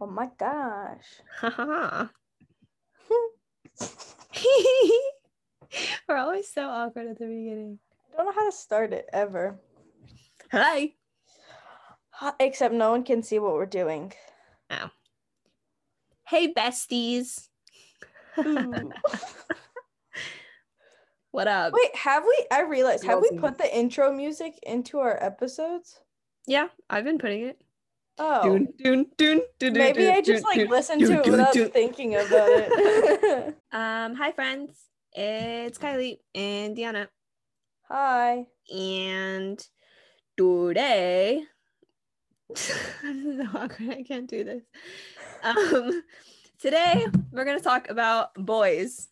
Oh my gosh. Haha. We're always so awkward at the beginning. I don't know how to start it ever. Hi. Except no one can see what we're doing. Oh. Hey, besties. What up? Wait, have we? I realized, have we put the intro music into our episodes? Yeah, I've been putting it. Oh, Dun, dun, dun, dun, maybe dun, I just dun, like listened to it without thinking about it. Um, hi friends. It's Kylie and Deanna. Hi. And today this is so awkward. I can't do this. Um today we're gonna talk about boys.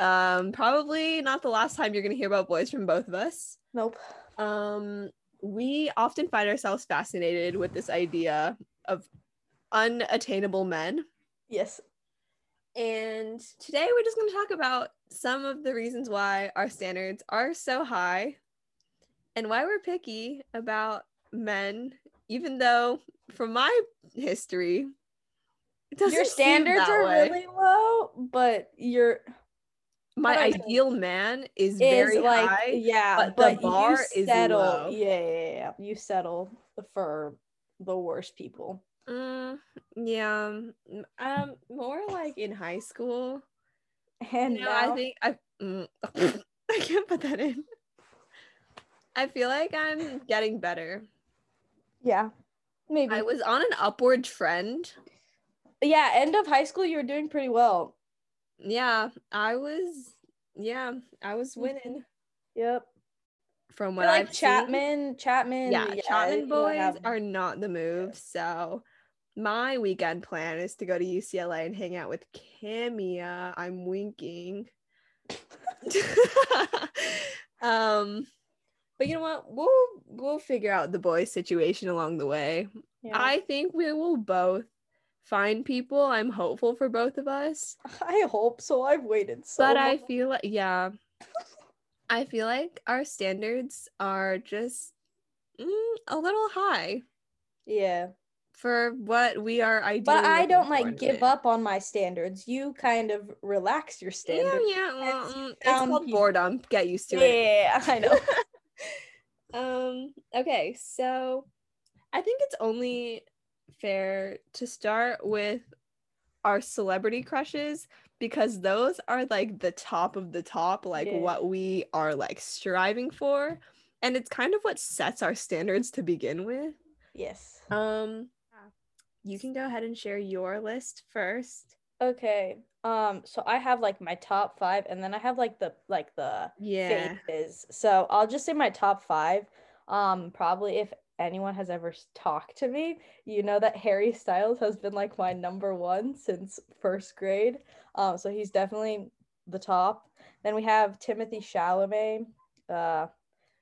Um, probably not the last time you're gonna hear about boys from both of us. Nope. Um, we often find ourselves fascinated with this idea of unattainable men. Yes. And today we're just going to talk about some of the reasons why our standards are so high and why we're picky about men, even though from my history, it doesn't Your standards are way. really low, but your my how do I ideal man is, is very like high. yeah, but but, the bar you is settle. low. Yeah, yeah, yeah. You settle for the worst people. Mm, yeah, um, more like in high school. And No, now, I think I mm, I can't put that in. I feel like I'm getting better. yeah, maybe. I was on an upward trend. yeah, end of high school, you were doing pretty well. Yeah, I was. Yeah, I was Mm-hmm. winning Yep. from what like I've Chapman, Chapman. Seen. Yeah, Chapman boys are not the move. So my weekend plan is to go to UCLA and hang out with Kimia. I'm winking. um, but you know what? We'll we'll figure out the boys situation along the way. Yeah. I think we will both find people. I'm hopeful for both of us. I hope so. I've waited so but I feel like yeah. I feel like our standards are just mm, a little high yeah. for what we are ideally. But I don't for in a like give up on my standards. You kind of relax your standards. yeah. Well, mm, it's called people. boredom. Get used to it. Yeah, I know. Um, okay, so I think it's only fair to start with our celebrity crushes because those are like the top of the top, like Yeah. what we are like striving for. And it's kind of what sets our standards to begin with. yes. Um, you can go ahead and share your list first. Okay. Um. So I have like my top five, and then I have like the like the Yeah. faces. So I'll just say my top five. Um. Probably if anyone has ever talked to me, you know that Harry Styles has been like my number one since first grade. Um. So he's definitely the top. Then we have Timothée Chalamet. Uh.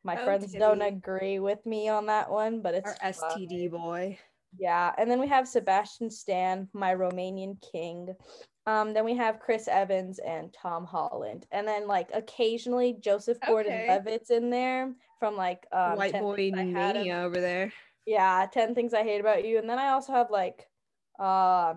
My Oh, friends don't agree with me on that one, but it's Our fine. STD boy. Yeah, and then we have Sebastian Stan, my Romanian king. Um, then we have Chris Evans and Tom Holland, and then like occasionally Joseph Okay. Gordon-Levitt's in there from like um, White boy mania over there. yeah, Ten Things I Hate About You, and then I also have like uh,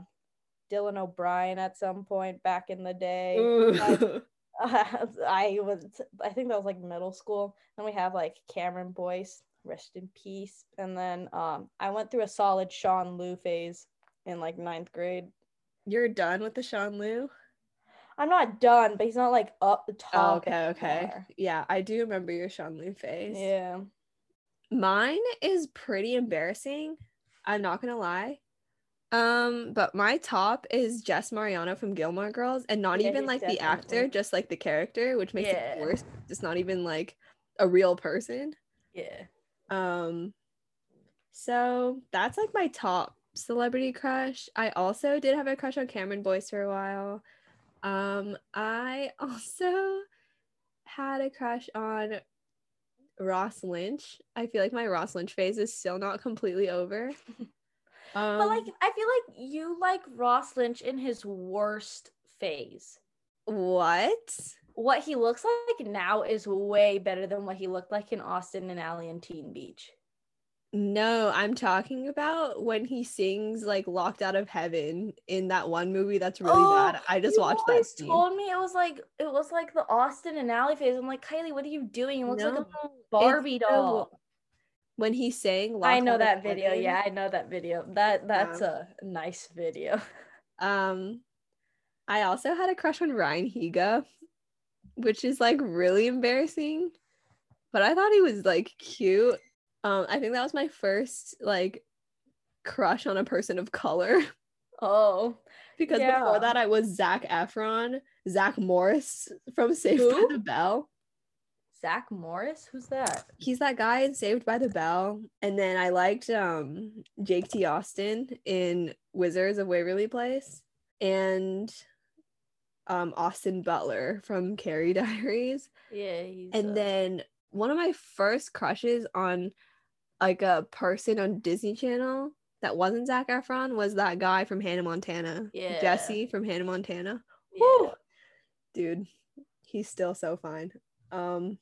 Dylan O'Brien at some point back in the day. I was I think that was like middle school. Then we have like Cameron Boyce, rest in peace. And then um I went through a solid Sean Liu phase in like ninth grade. You're done with the Sean Liu? I'm not done, but he's not like up the Oh, top. okay, okay. anymore. Yeah, I do remember your Sean Liu phase. Yeah. Mine is pretty embarrassing. I'm not gonna lie. Um, but my top is Jess Mariano from Gilmore Girls, and not Yeah, even like the actor, just like the character, which makes Yeah. it worse. It's not even like a real person. Yeah. Um, so that's like my top celebrity crush. I also did have a crush on Cameron Boyce for a while. Um, I also had a crush on Ross Lynch. I feel like my Ross Lynch phase is still not completely over. Um, but like I feel like you like Ross Lynch in his worst phase. what? what he looks like now is way better than what he looked like in Austin and Ally and Teen Beach. No, I'm talking about when he sings like "Locked Out of Heaven" in that one movie that's really Oh, bad. I just watched that scene. told me it was like it was like the Austin and Ally phase. I'm like, Kylie, what are you doing? It looks like a No, Barbie doll. when he sang. I know Out of that video. Heaven, Yeah, I know that video. That that's Um, a nice video. Um, I also had a crush on Ryan Higa, which is like really embarrassing, but I thought he was like cute. Um, I think that was my first like crush on a person of color Oh, because Yeah. before that I was Zac Efron, Zack Morris from Saved Who? by the Bell. Zack Morris, who's that? He's that guy in Saved by the Bell, and then I liked um Jake T. Austin in Wizards of Waverly Place, and um Austin Butler from Carrie Diaries. Yeah, he's. And uh, then one of my first crushes on like a person on Disney Channel that wasn't Zac Efron was that guy from Hannah Montana. Yeah. Jesse from Hannah Montana. yeah. Woo! Dude, he's still so fine. Um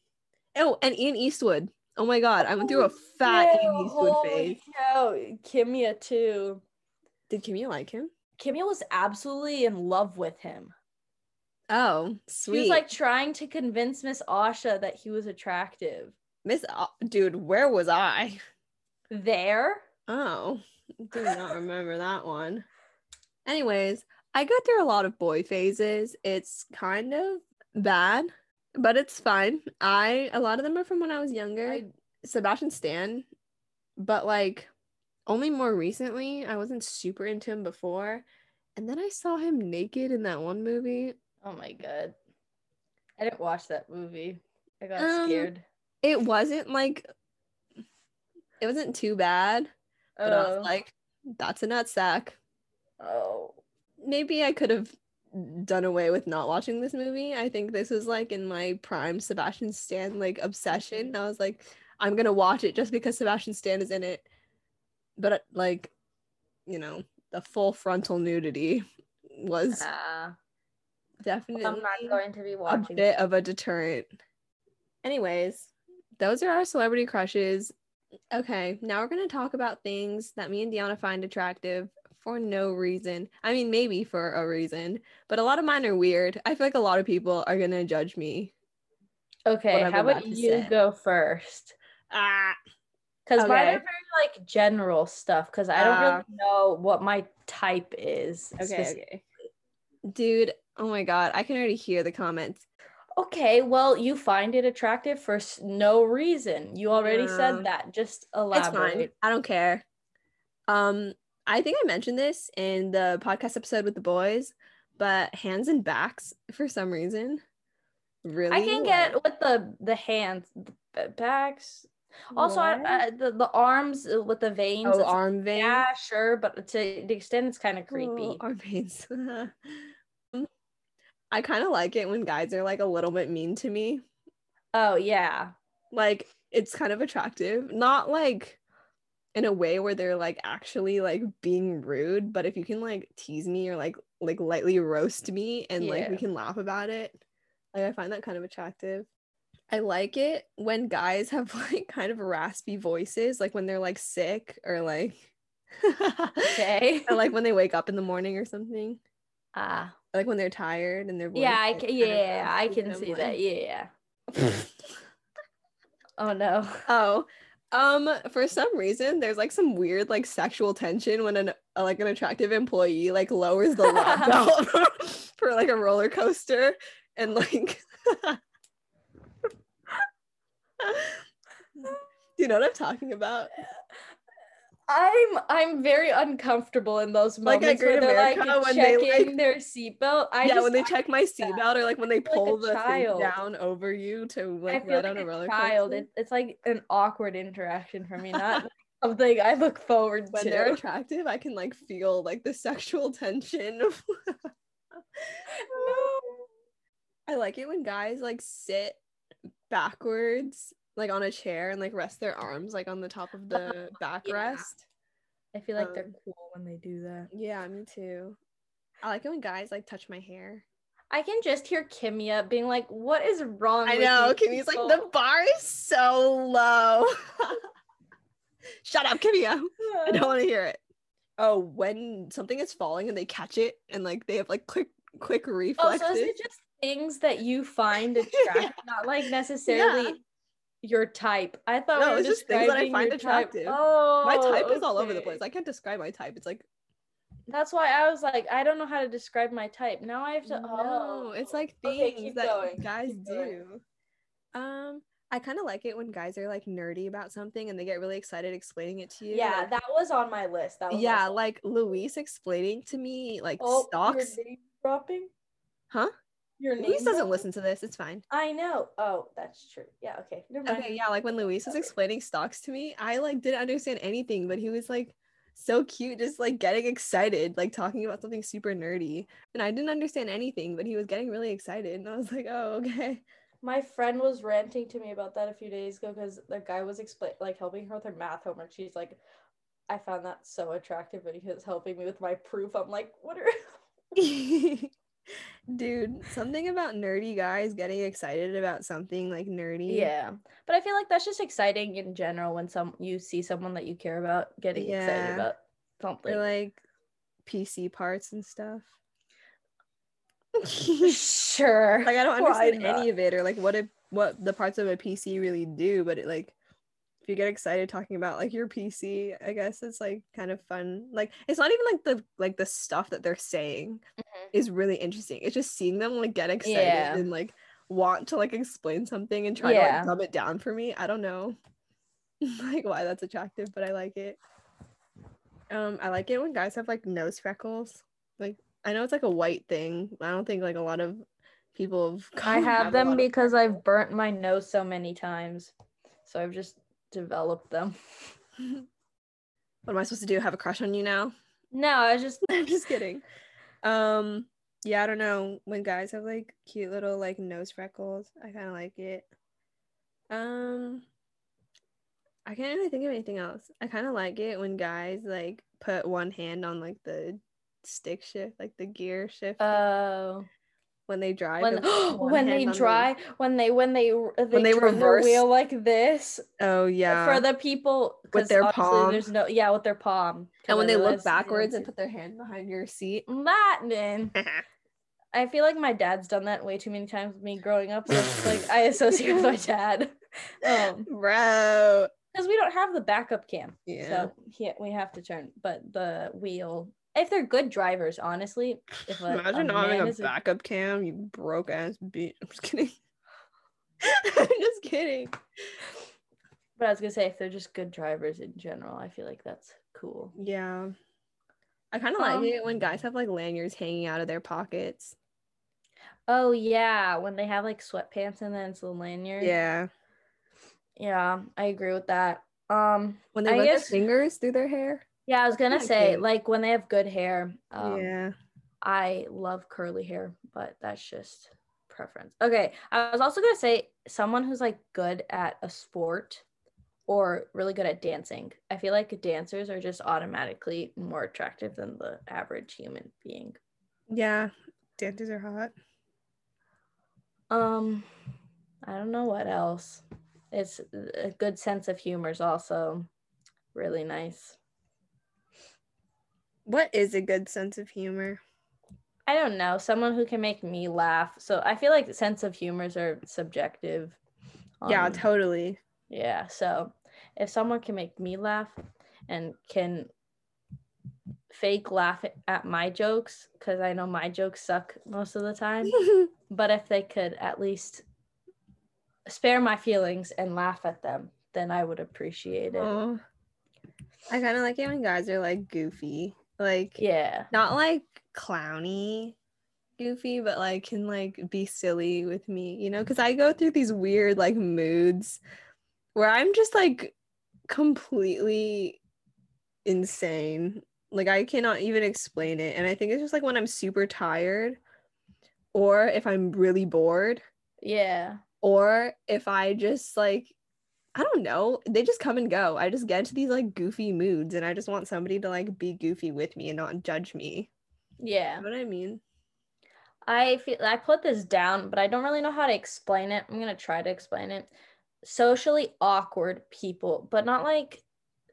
oh, and Ian Eastwood. Oh my god, I went through a fat Yeah, Ian Eastwood holy phase. cow, Kimia too. Did Kimmy like him? Kimia was absolutely in love with him. Oh, sweet. He was like trying to convince Miss Asha that he was attractive. Miss dude, where was I? There, Oh, do not remember that one. Anyways, I go through a lot of boy phases. It's kind of bad, but it's fine. I a lot of them are from when I was younger. I- Sebastian Stan, but like only more recently. I wasn't super into him before. And then I saw him naked in that one movie. oh my god, I didn't watch that movie. I got Um, scared. It wasn't like it wasn't too bad, but I Oh, was like, that's a nut sack. oh, maybe I could have done away with not watching this movie. I think this was like in my prime Sebastian Stan like obsession. I was like, I'm gonna watch it just because Sebastian Stan is in it. But uh, like, you know, the full frontal nudity was nah. definitely I'm not going to be a watching. bit of a deterrent. Anyways, those are our celebrity crushes. Okay, now we're going to talk about things that me and Deanna find attractive for no reason. I mean, maybe for a reason, but a lot of mine are weird. I feel like a lot of people are going to judge me. Okay, what how about about you say. go first? Ah, Because mine Okay. are very like general stuff. Because I don't Ah. really know what my type is. okay, okay. Dude, oh my god, I can already hear the comments. Okay, well, you find it attractive for no reason. You already Yeah. said that. Just elaborate. It's fine. I don't care. Um, I think I mentioned this in the podcast episode with the boys, but hands and backs for some reason. Really, I can get with the the hands, the backs. Also, I, I, the the arms uh, with the veins. oh arm veins. Yeah, sure, but to the extent it's kind of creepy. Oh, arm veins. I kind of like it when guys are like a little bit mean to me. Oh yeah, Like it's kind of attractive, not like in a way where they're like actually like being rude, but if you can like tease me or like like lightly roast me and like we can laugh about it, like I find that kind of attractive. I like it when guys have like kind of raspy voices, like when they're like sick or like okay. or like when they wake up in the morning or something. Ah, like when they're tired and they're yeah, I can. kinda Yeah, I can and I'm see like- that. Yeah. Oh no. oh um for some reason there's like some weird like sexual tension when an uh, like an attractive employee like lowers the lap belt for like a roller coaster and like do you know what i'm talking about I'm I'm very uncomfortable in those Like moments Great where they're like America, when they, checking like- their seatbelt. I yeah just, when they I check my seatbelt or like when they like pull a the thing child. down over you to like ride like on a a roller child. coaster It, it's like an awkward interaction for me, not something I look forward when to. they're attractive i can like feel like the sexual tension no. I like it when guys like sit backwards, like on a chair, and like rest their arms like on the top of the Yeah. backrest. I feel like they're Um, cool when they do that. Yeah, me too. I like it when guys like touch my hair. I can just hear Kimia being like, "What is wrong?" I know. Kimmy's like, the bar is so low. Shut up, Kimmy. I don't want to hear it. Oh, when something is falling and they catch it and like they have like quick quick reflexes. Oh, so is it just things that you find attractive, not like necessarily Yeah. Your type? I thought No, we it's just things that I find your type. attractive. Oh, my type is all over the place. I can't describe my type. It's like That's why I was like, I don't know how to describe my type. Now I have to. no, oh, it's like things keep that going, guys keep going. do. Um, I kind of like it when guys are like nerdy about something and they get really excited explaining it to you. yeah, like- that was on my list. That was yeah, also- like Luis explaining to me like oh, stocks. Dropping. Huh? Your name. Luis doesn't listen to this. It's fine. I know. Oh, that's true. Yeah. Okay. Never mind. Okay, yeah, like when Luis was explaining stocks to me, I like didn't understand anything, but he was like so cute, just like getting excited, like talking about something super nerdy. And I didn't understand anything, but he was getting really excited. And I was like, oh, okay. My friend was ranting to me about that a few days ago because the guy was explain like helping her with her math homework. She's like, I found that so attractive, and he was helping me with my proof. I'm like, what are? Dude, something about nerdy guys getting excited about something like nerdy. Yeah, but I feel like that's just exciting in general when some you see someone that you care about getting Yeah. excited about something. Or like PC parts and stuff. sure. like I don't understand any of it or like what it what the parts of a PC really do, but it like if you get excited talking about like your PC, I guess it's like kind of fun. Like it's not even like the like the stuff that they're saying Mhm. is really interesting. It's just seeing them like get excited Yeah. and like want to like explain something and try to like dumb it down for me. I don't know like why that's attractive, but I like it. Um, I like it when guys have like nose freckles. Like I know it's like a white thing. I don't think like a lot of people have. i have them lot of because. I've burnt my nose so many times, so I've just developed them. What am I supposed to do? Have a crush on you now? No, I was just I'm just kidding. Um, yeah, I don't know. When guys have like cute little like nose freckles, I kind of like it. Um, I can't really think of anything else. I kind of like it when guys like put one hand on like the stick shift, like the gear shift oh when they drive. when and put one when they on the- drive when they when they they, When they reverse. the wheel like this Oh yeah. for the people with their palm. There's no yeah with their palm and when they look backwards and put their hand behind your seat. Latin. I feel like my dad's done that way too many times with me growing up. So it's like I associate with my dad. Um, Bro. because we don't have the backup cam. Yeah. So yeah, we have to turn. But the wheel, if they're good drivers, honestly, if a, Imagine a not having a is a- backup cam, you broke ass bitch. I'm just kidding. I'm just kidding. but I was gonna say if they're just good drivers in general, I feel like that's cool. Yeah. I kind of Um, like it when guys have like lanyards hanging out of their pockets. Oh yeah, when they have like sweatpants and then it's a lanyard. Yeah. yeah, I agree with that. Um, When they I run guess- their fingers through their hair. Yeah, I was gonna say like when they have good hair. Um, yeah. I love curly hair, but that's just preference. Okay, I was also gonna say someone who's like good at a sport or really good at dancing. I feel like dancers are just automatically more attractive than the average human being. Yeah. Dancers are hot. Um, I don't know what else. It's a good sense of humor is also really nice. What is a good sense of humor? I don't know, someone who can make me laugh. So I feel like sense of humors are subjective. yeah, Um, totally. Yeah, so if someone can make me laugh and can fake laugh at my jokes, because I know my jokes suck most of the time, but if they could at least spare my feelings and laugh at them, then I would appreciate it. Aw. I kind of like it when guys are like goofy. Like, Yeah. not like clowny goofy but like can like be silly with me you know because i go through these weird like moods where i'm just like completely insane like i cannot even explain it and i think it's just like when i'm super tired or if i'm really bored Yeah. or if i just like i don't know they just come and go i just get into these like goofy moods and i just want somebody to like be goofy with me and not judge me Yeah. you know what i mean I feel I put this down, but I don't really know how to explain it. I'm gonna try to explain it. Socially awkward people, but not like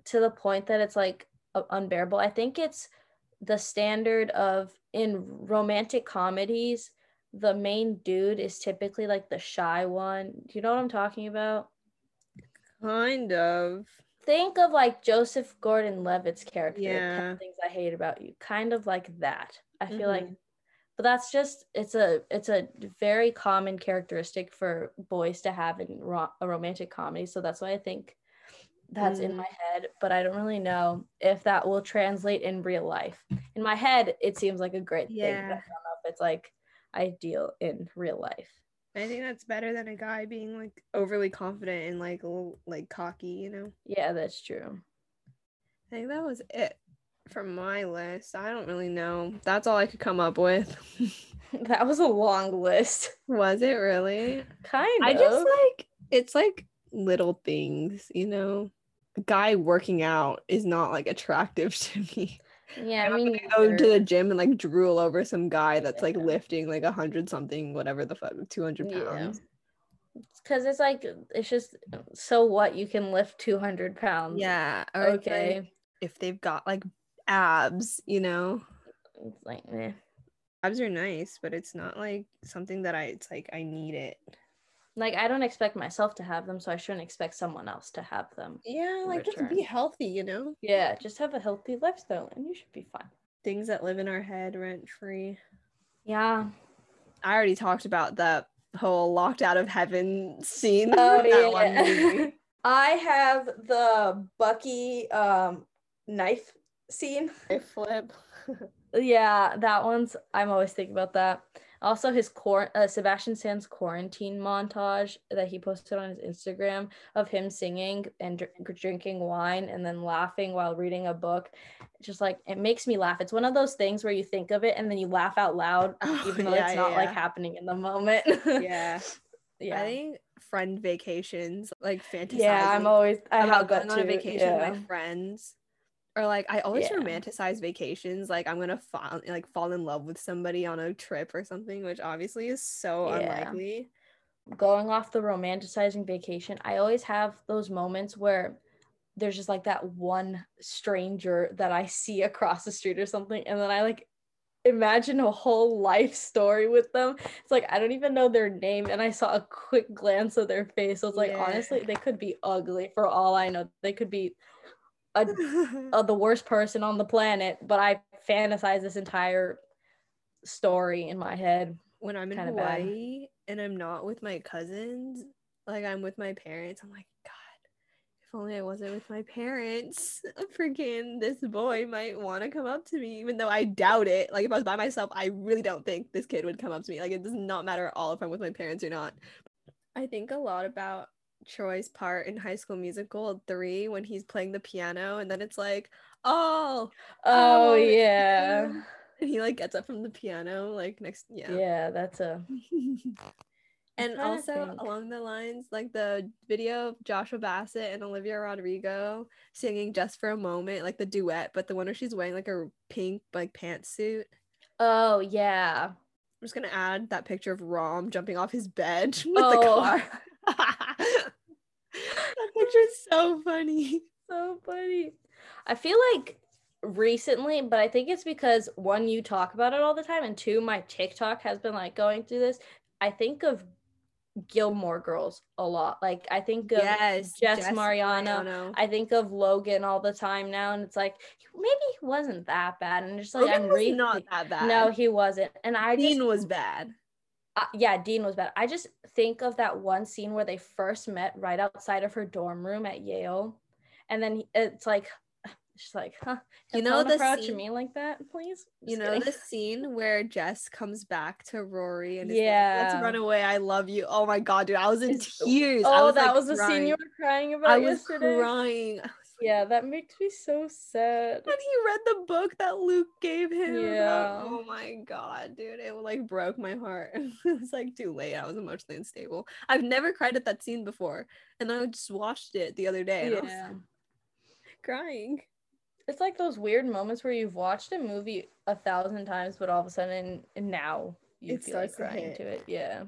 to the point that it's like unbearable. I think it's the standard of in romantic comedies, the main dude is typically like the shy one. Do you know what I'm talking about? Kind of. Think of like Joseph Gordon Levitt's character. Yeah. Things I hate about you. Kind of like that. I feel Mhm. like but that's just it's a it's a very common characteristic for boys to have in ro- a romantic comedy so that's why i think that's in Mm. my head but i don't really know if that will translate in real life in my head it seems like a great thing but i Yeah. don't know if it's like ideal in real life I think that's better than a guy being like overly confident and like a little, like cocky, you know. yeah that's true I think that was it for my list. I don't really know. That's all I could come up with. that was a long list was it really? kind of. I just like it's like little things, you know. A guy working out is not like attractive to me. Yeah i mean go to the gym and like drool over some guy that's like Yeah. lifting like a hundred something, whatever the fuck, two hundred Yeah. pounds. because it's like it's just so what you can lift 200 pounds Yeah. or it's, like, okay if they've got like abs, you know. it's like eh. Abs are nice, but it's not like something that I it's like I need it. Like I don't expect myself to have them, so I shouldn't expect someone else to have them. Yeah, like just be healthy, you know? Yeah, just have a healthy lifestyle and you should be fine. Things that live in our head rent free. Yeah. I already talked about that whole locked out of heaven scene. Oh from that one yeah. movie. I have the Bucky um knife scene. I flip. Yeah, that one's I'm always thinking about that. Also his core uh, Sebastian Stan's quarantine montage that he posted on his Instagram of him singing and dr- drinking wine and then laughing while reading a book. Just like it makes me laugh. It's one of those things where you think of it and then you laugh out loud even though Yeah, it's not yeah, like happening in the moment. yeah. yeah. I think friend vacations, like fantasizing yeah, I'm always I about going on a vacation yeah. with my friends. Or like I always Yeah. romanticize vacations. Like I'm gonna fall like fall in love with somebody on a trip or something, which obviously is so Yeah. unlikely. going off the romanticizing vacation, I always have those moments where there's just like that one stranger that I see across the street or something, and then I like imagine a whole life story with them. It's like I don't even know their name, and I saw a quick glance of their face. So it's like Yeah. honestly, they could be ugly for all I know. They could be a, uh, the worst person on the planet, but I fantasize this entire story in my head. when I'm in kinda bad. Hawaii and I'm not with my cousins, like I'm with my parents, I'm like, God, if only I wasn't with my parents. Freaking this boy might want to come up to me, even though I doubt it. Like if I was by myself, I really don't think this kid would come up to me. Like it does not matter at all if I'm with my parents or not. I think a lot about Troy's part in High School Musical 3 when he's playing the piano and then it's like, oh, Oh, Oh, yeah. yeah. and he like gets up from the piano like next yeah. Yeah, that's a and also along the lines like the video of Joshua Bassett and Olivia Rodrigo singing just for a moment like the duet but the one where she's wearing like a pink like pantsuit Oh yeah. I'm just gonna add that picture of Rom jumping off his bed with Oh. the car that is so funny So funny. I feel like recently, but I think it's because one, you talk about it all the time, and two, my TikTok has been like going through this. I think of Gilmore Girls a lot. Like I think of yes Jess Mariano. I think of Logan all the time now, and it's like maybe he wasn't that bad, and just like Logan I'm re- not that bad No, he wasn't, and I just Dean was bad uh, yeah, Dean was bad. I just think of that one scene where they first met right outside of her dorm room at Yale, and then it's like, she's like, huh? You know the approach scene- me like that, please? you know kidding. the scene where Jess comes back to Rory and is like, Yeah. let's run away. I love you. Oh my god, dude, I was in tears. I Oh, was, that like, was the scene you were crying about I was yesterday. crying. I was Yeah, that makes me so sad. And he read the book that Luke gave him. Uh, yeah. Oh my god, dude. It like broke my heart. it was like too late. I was emotionally unstable. I've never cried at that scene before. And I just watched it the other day and I was Yeah. crying. It's like those weird moments where you've watched a movie a thousand times, but all of a sudden now you feel like crying hit. to it. Yeah.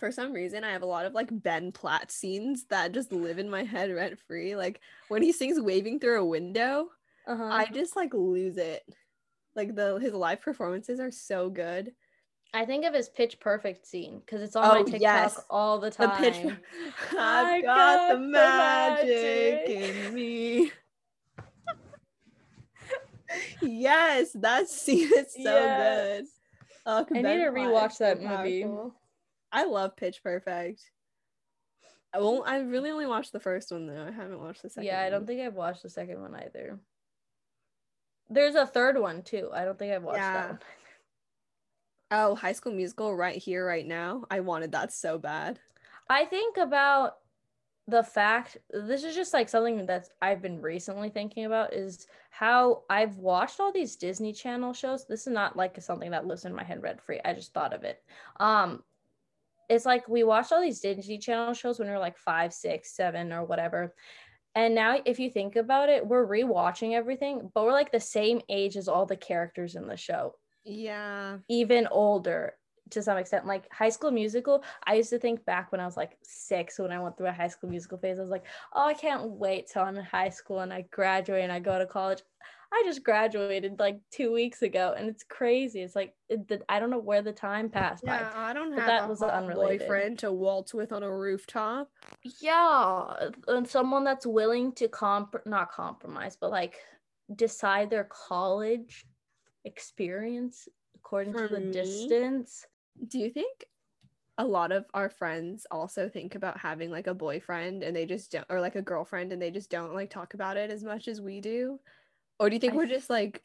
For some reason, I have a lot of like Ben Platt scenes that just live in my head rent free. Like when he sings "Waving Through a Window," Uh-huh. I just like lose it. Like the his live performances are so good. I think of his pitch perfect scene because it's on Oh, my TikTok yes. all the time. The pitch. I I've got, got the the magic magic. in me. yes, that scene is so Yes. good. Oh, I need to rewatch that movie. powerful. I love Pitch Perfect. I won't. I really only watched the first one though. I haven't watched the second. Yeah, I don't think I've watched the second one either. There's a third one too. I don't think I've watched Yeah. that one. Oh, High School Musical, right here, right now. I wanted that so bad. I think about the fact this is just like something that I've been recently thinking about is how I've watched all these Disney Channel shows. This is not like something that lives in my head rent free. I just thought of it. Um it's like we watched all these Disney Channel shows when we were like five, six, seven, or whatever. And now if you think about it, we're rewatching everything, but we're like the same age as all the characters in the show Yeah. even older to some extent. Like High School Musical, I used to think back when I was like six, when I went through a High School Musical phase, I was like, oh, I can't wait till I'm in high school and I graduate and I go to college. I just graduated like two weeks ago, and it's crazy. It's like it, the, I don't know where the time passed Yeah, by. I don't But have that was unrelated. boyfriend to waltz with on a rooftop. Yeah, and someone that's willing to comp not compromise, but like decide their college experience according For to the me? distance. Do you think a lot of our friends also think about having like a boyfriend and they just don't, or like a girlfriend and they just don't like talk about it as much as we do? Or do you think I we're just like,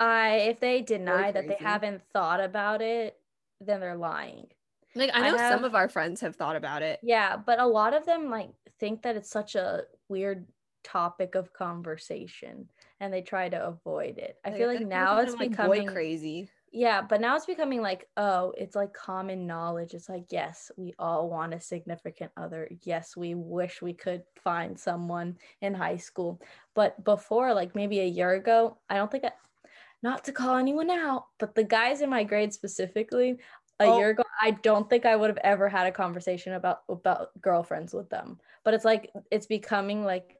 I if they deny that they haven't thought about it, then they're lying. like, I I know have- some of our friends have thought about it. Yeah, but a lot of them like think that it's such a weird topic of conversation and they try to avoid it. I feel like now it's becoming crazy. Yeah, but now it's becoming like, oh, it's like common knowledge. It's like, yes, we all want a significant other. Yes, we wish we could find someone in high school. But before, like maybe a year ago, I don't think I, not to call anyone out, but the guys in my grade specifically, a Oh. year ago, I don't think I would have ever had a conversation about about girlfriends with them. But it's like it's becoming like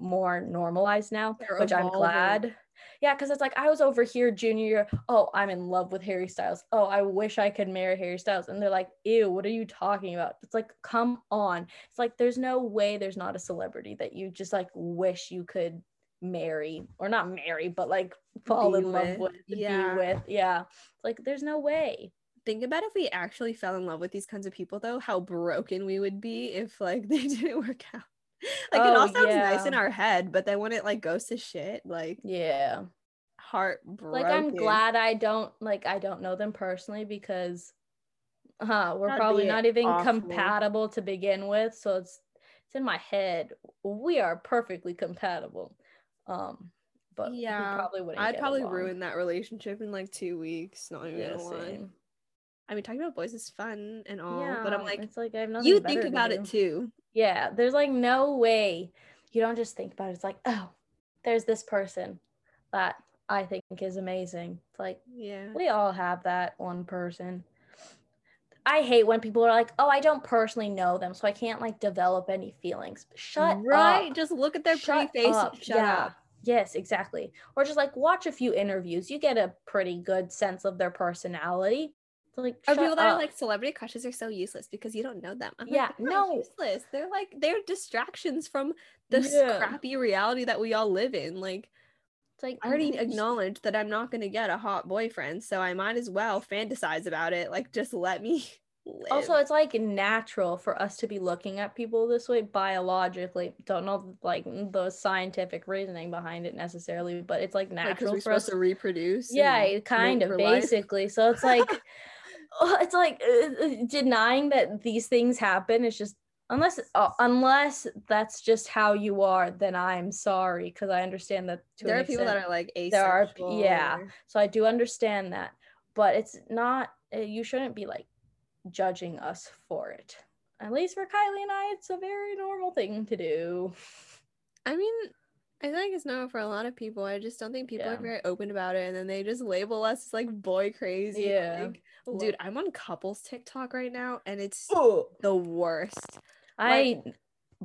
more normalized now, They're which I'm glad. Yeah, because it's like I was over here junior year. Oh, I'm in love with Harry Styles. Oh, I wish I could marry Harry Styles. And they're like, ew, what are you talking about? It's like, come on. It's like there's no way there's not a celebrity that you just like wish you could marry or not marry, but like fall Be in love with. with, Yeah. be with. Yeah. It's like there's no way. Think about if we actually fell in love with these kinds of people, though, how broken we would be if like they didn't work out. Like it Oh, all sounds nice in our head, but then when it like goes to shit, like Yeah. heartbroken. Like I'm glad I don't like I don't know them personally because uh we're That'd probably not even awful. compatible to begin with. So it's it's in my head. We are perfectly compatible. Um but Yeah, probably wouldn't I'd probably along. ruin that relationship in like two weeks. Not even Yeah, gonna lie. I mean, talking about boys is fun and all, yeah, but I'm like, it's like I have nothing you think about do. it too. Yeah, there's like no way you don't just think about it. It's like, oh, there's this person that I think is amazing. It's like Yeah. we all have that one person. I hate when people are like, "Oh, I don't personally know them, so I can't like develop any feelings." Shut right. up. Just look at their pretty Shut face. up. Shut yeah. up. Yes, exactly. Or just like watch a few interviews. You get a pretty good sense of their personality. Like Or people that are like celebrity crushes are so useless because you don't know them. I'm like, Yeah, they're no. useless. They're like they're distractions from the Yeah. crappy reality that we all live in. Like it's like I already acknowledged that I'm not gonna get a hot boyfriend, so I might as well fantasize about it. Like just let me live. Also, it's like natural for us to be looking at people this way biologically. Don't know like the scientific reasoning behind it necessarily, but it's like natural we're for us to reproduce. yeah kind of for life. basically so it's like it's like uh, uh, denying that these things happen is just unless uh, unless that's just how you are then i'm sorry because i understand that There are people that are like asexual. there are yeah. or- so i do understand that but it's not uh, you shouldn't be like judging us for it at least for kylie and i it's a very normal thing to do I mean, I think it's no for a lot of people. I just don't think people Yeah. are very open about it, and then they just label us as like boy crazy. Yeah. like, dude, I'm on couples TikTok right now, and it's Oh, the worst. I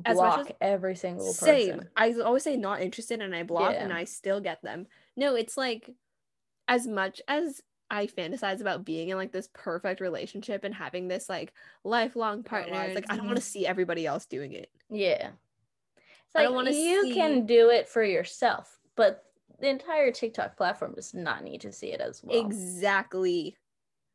as much block as- every single person. Same. I always say not interested, and I block, Yeah. and I still get them. No, it's like as much as I fantasize about being in like this perfect relationship and having this like lifelong partner. It's like I don't want to see everybody else doing it. Yeah. I like don't wanna you see- can do it for yourself, but the entire TikTok platform does not need to see it as well. Exactly.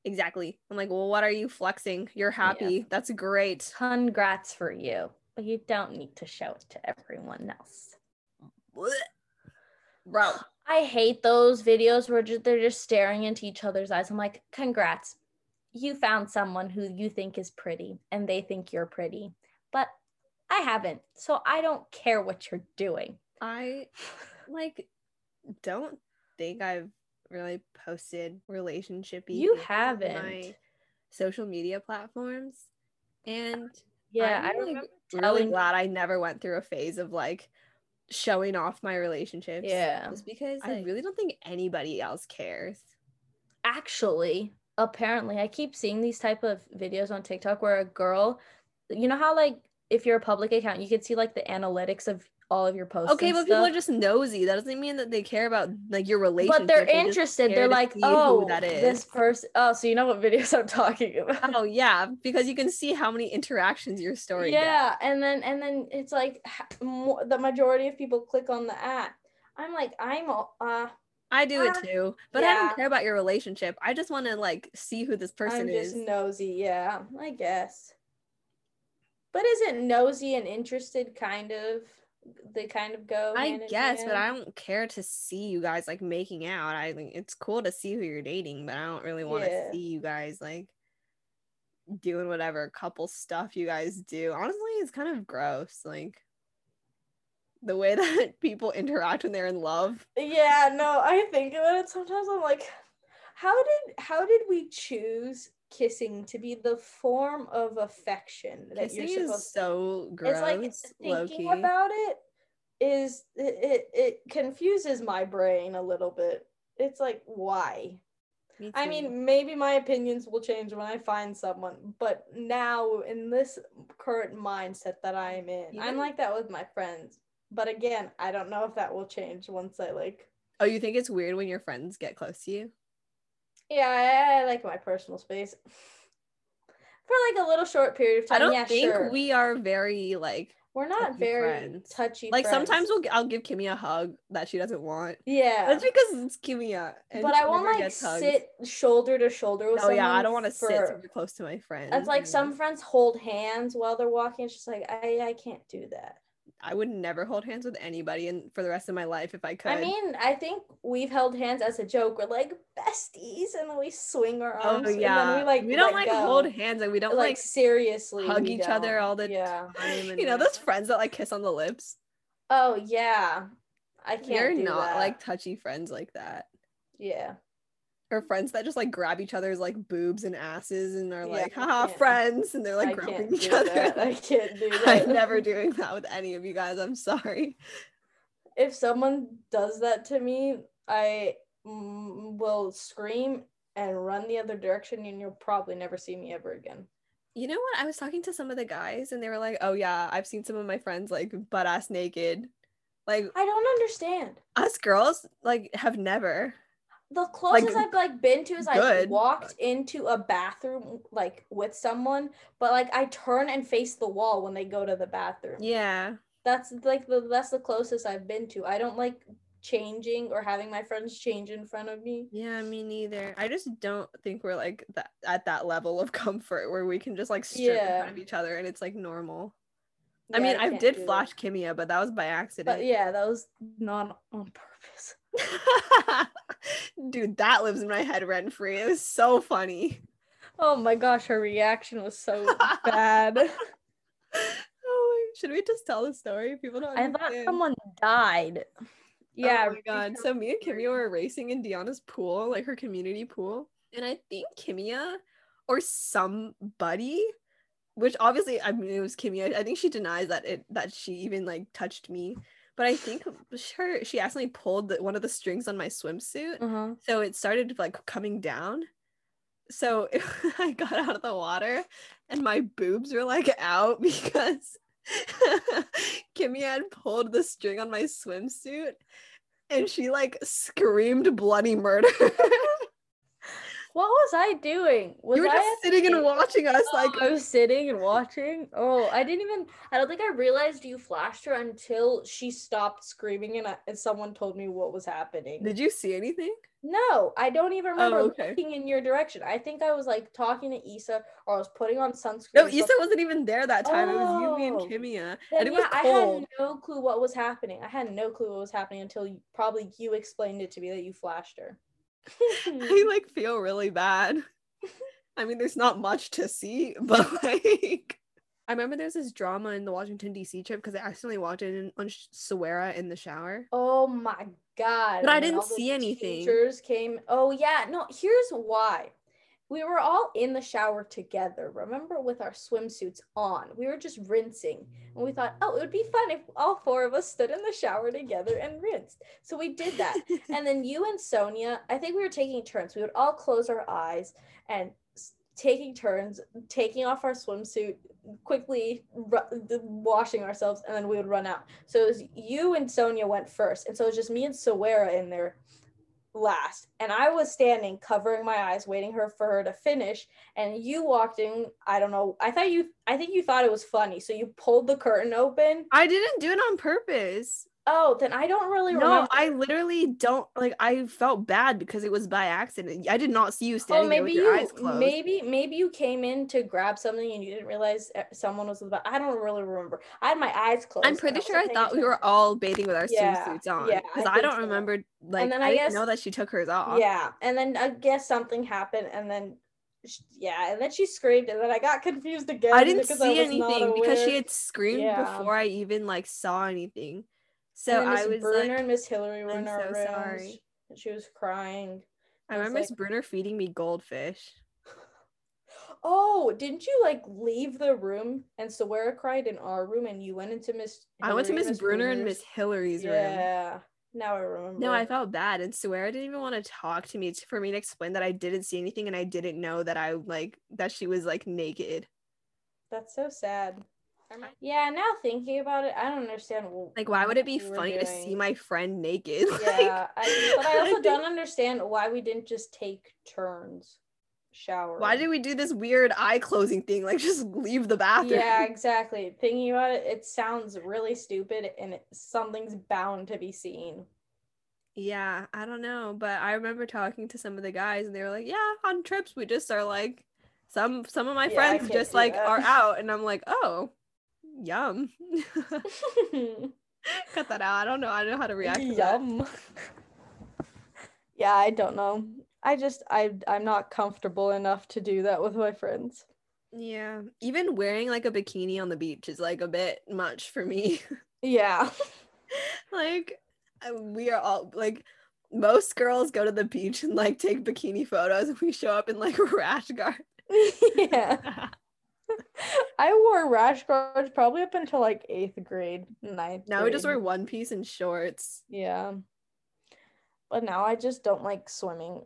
Exactly. I'm like, well, what are you flexing? You're happy. That's great. Congrats for you, but you don't need to show it to everyone else. Bro. I hate those videos where ju- they're just staring into each other's eyes. I'm like, congrats. You found someone who you think is pretty and they think you're pretty, but I haven't. So I don't care what you're doing. I like don't think I've really posted relationship You haven't. my social media platforms. And Yeah, I'm, I like, really glad I never went through a phase of like showing off my relationships. Yeah. Just because I really don't think anybody else cares. actually apparently i keep seeing these type of videos on tiktok where a girl you know how like if you're a public account you can see like the analytics of all of your posts Okay, but people are just nosy. That doesn't mean that they care about like your relationship. but they're They interested they're like oh that this person oh so you know what videos i'm talking about Oh yeah, because you can see how many interactions your story. gets. yeah and then and then it's like ha- mo- the majority of people click on the ad i'm like i'm uh I do it Ah, too, but I don't care about your relationship. I just want to like see who this person i'm is. just nosy yeah i guess but isn't nosy and interested kind of they kind of go I hand guess, but I don't care to see you guys like making out. I think it's cool to see who you're dating, but I don't really want to Yeah. see you guys like doing whatever couple stuff you guys do. Honestly, it's kind of gross. Like the way that people interact when they're in love. Yeah, no, I think about it sometimes. I'm like, how did how did we choose kissing to be the form of affection that Kissing you're is supposed so gross. It's like thinking about it is it, it it confuses my brain a little bit. It's like why? Me I mean, maybe my opinions will change when I find someone, but now in this current mindset that I'm in, I'm like that with my friends. But again, I don't know if that will change once I like oh, you think it's weird when your friends get close to you? Yeah, I, I like my personal space for like a little short period of time. I don't yeah, think sure. we are very like we're not very friends. touchy. like friends. sometimes we'll, I'll give Kimmy a hug that she doesn't want. yeah, That's because it's Kimmy. but I won't like sit shoulder to shoulder with Oh yeah, I don't want to sit for- super close to my friends. It's like some friends hold hands while they're walking. It's just like I I can't do that. I would never hold hands with anybody, and for the rest of my life, if I could. I mean, I think we've held hands as a joke. We're like besties, and then we swing our oh, arms. oh and yeah, we like we don't like go. hold hands, and we don't like, like, seriously hug each other don't. all the yeah. time. you know those friends that like kiss on the lips. Oh yeah, I can't. You're not that. like touchy friends like that. yeah. Or friends that just like grab each other's like boobs and asses and are like, I haha, friends, and they're like I grabbing each other. that. I can't do that. I'm never doing that with any of you guys. I'm sorry. If someone does that to me, I will scream and run the other direction, and you'll probably never see me ever again. You know what? I was talking to some of the guys and they were like, "Oh yeah, I've seen some of my friends like butt ass naked." Like I don't understand. us girls like have never. The closest Like, I've like been to is I good, walked into a bathroom like with someone, but like I turn and face the wall when they go to the bathroom. Yeah. That's like the that's the closest I've been to. I don't like changing or having my friends change in front of me. Yeah, me neither. I just don't think we're like that at that level of comfort where we can just like strip in front of each other and it's like normal. I mean, I, can't did that. flash Kimia, but that was by accident. But yeah, that was not on purpose. Dude, that lives in my head rent free. It was so funny. Oh my gosh, her reaction was so bad. oh, should we just tell the story? People don't. I thought someone died. Oh yeah. Oh my god. So me and Kimia were racing in Deanna's pool, like her community pool. And I think Kimia or somebody, which obviously I mean it was Kimia. I think she denies that it that she even like touched me. But I think her she accidentally pulled the, one of the strings on my swimsuit, Uh-huh. so it started like coming down. So I got out of the water, and my boobs were like out because Kimmy had pulled the string on my swimsuit, and she like screamed bloody murder. What was I doing? Was you were I just at sitting and watching us oh, like Oh, I was sitting and watching. Oh, I didn't even. I don't think I realized you flashed her until she stopped screaming and, I, and someone told me what was happening. Did you see anything? No, I don't even remember Oh, okay. looking in your direction. I think I was like talking to Issa or I was putting on sunscreen. No, Issa wasn't even there that time. It was you, me, and Oh. Kimia. Then, and it was yeah, I had no clue what was happening. I had no clue what was happening until you, probably you explained it to me that you flashed her. I like feel really bad. I mean, there's not much to see, but like, I remember there's this drama in the Washington D.C. trip because I accidentally walked in on Sh- Sawara in the shower. Oh my god! But I didn't see anything. Teachers came. Oh yeah, no. Here's why. We were all in the shower together. Remember, with our swimsuits on, we were just rinsing, and we thought, oh, it would be fun if all four of us stood in the shower together and rinsed. So we did that. and then you and Sonia, I think we were taking turns. We would all close our eyes and taking turns, taking off our swimsuit, quickly the- washing ourselves, and then we would run out. So it was you and Sonia went first, and so it was just me and Sawera in there last. And I was standing, covering my eyes, waiting her for her to finish. And you walked in. I don't know. I thought you. I think you thought it was funny, so you pulled the curtain open. I didn't do it on purpose. Oh, then I don't really No, remember. I literally don't like. I felt bad because it was by accident. I did not see you Oh, standing there maybe with your you eyes closed. maybe maybe you came in to grab something and you didn't realize uh, someone was about. I don't really remember. I had my eyes closed. I'm and pretty sure I thought we were all bathing with our Yeah, swimsuits on. yeah, because I I, don't so. remember. Like then I, I didn't know that she took hers off. Yeah, and then I guess something happened, and then yeah, and then she screamed, and then I got confused again. I didn't see not anything because she had screamed Yeah. before I even like saw anything. So I Miss was Bruner like, and Miss Hillary were "I'm in our so rooms, sorry." and she was crying. I I remember Miss like- Brunner feeding me goldfish. Oh, didn't you like leave the room and Sawara cried in our room, and you went into Miss? I went to Miss Brunner and Miss Hillary's room. Yeah, now I remember. No, I felt bad, and Sawara didn't even want to talk to me for me to explain that I didn't see anything and I didn't know that I like that she was like naked. That's so sad. Yeah, now thinking about it, I don't understand. Like, why would it be what we funny to see my friend naked? Like, Yeah, I, but I also think- don't understand why we didn't just take turns shower. Why did we do this weird eye closing thing? Like, just leave the bathroom. Yeah, exactly. Thinking about it, it sounds really stupid, and it, something's bound to be seen. Yeah, I don't know, but I remember talking to some of the guys, and they were like, "Yeah, on trips we just are like, some some of my Yeah, friends can't just like that. are out," and I'm like, "Oh, yum." Cut that out. I don't know. I don't know how to react. To that. Yum. yeah, I don't know. I just I I'm not comfortable enough to do that with my friends. Yeah, even wearing like a bikini on the beach is like a bit much for me. Yeah. like, uh, we are all like, most girls go to the beach and like take bikini photos, and we show up in like rash guard. yeah. I wore rash guards probably up until like eighth grade, ninth. now we just wear one piece and shorts. Yeah. But now I just don't like swimming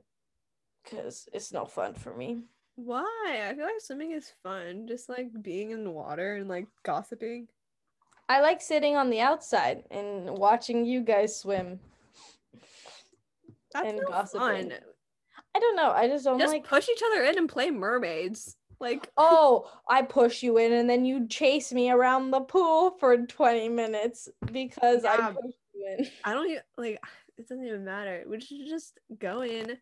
because it's no fun for me. Why? I feel like swimming is fun, just like being in the water and like gossiping. I like sitting on the outside and watching you guys swim. That's And no gossiping. fun. I don't know. I just don't Just like. push each other in and play mermaids. Like, Oh, I push you in and then you chase me around the pool for 20 minutes because I Yeah. pushed you in. I don't even like. It doesn't even matter. We should just go in,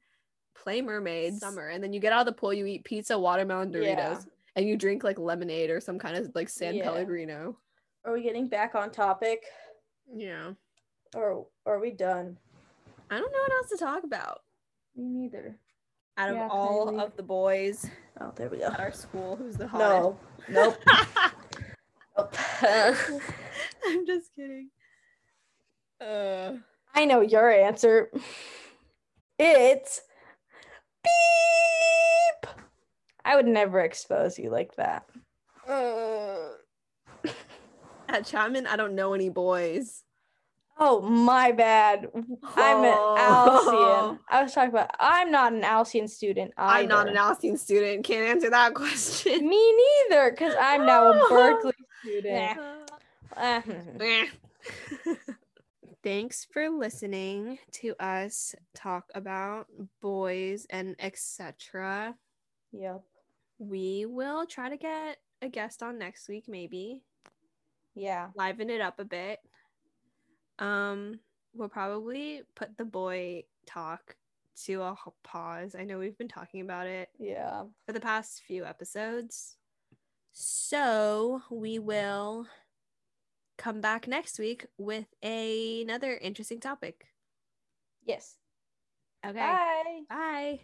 play mermaids, summer, and then you get out of the pool. You eat pizza, watermelon, Doritos, Yeah. and you drink like lemonade or some kind of like San Yeah. Pellegrino. Are we getting back on topic Yeah, or are we done? I don't know what else to talk about. Me neither. Out of Yeah, all Kylie. of the boys Oh, there we go. at our school, who's the hottest? No. Nope. nope. I'm just kidding. Uh, I know your answer. It's beep. I would never expose you like that. uh, at Chapman, I don't know any boys. Oh, my bad. I'm an Oh. Alcyon. I was talking about. I'm not an Alcyon student. I'm not an either. Alcyon student. Can't answer that question. Me neither, because I'm now a Berkeley student. Eh. Thanks for listening to us talk about boys and etc. yep. We will try to get a guest on next week, maybe Yeah. liven it up a bit. Um, we'll probably put the boy talk to a pause. I know we've been talking about it Yeah. for the past few episodes. So we will come back next week with another interesting topic. Yes. Okay. Bye. Bye.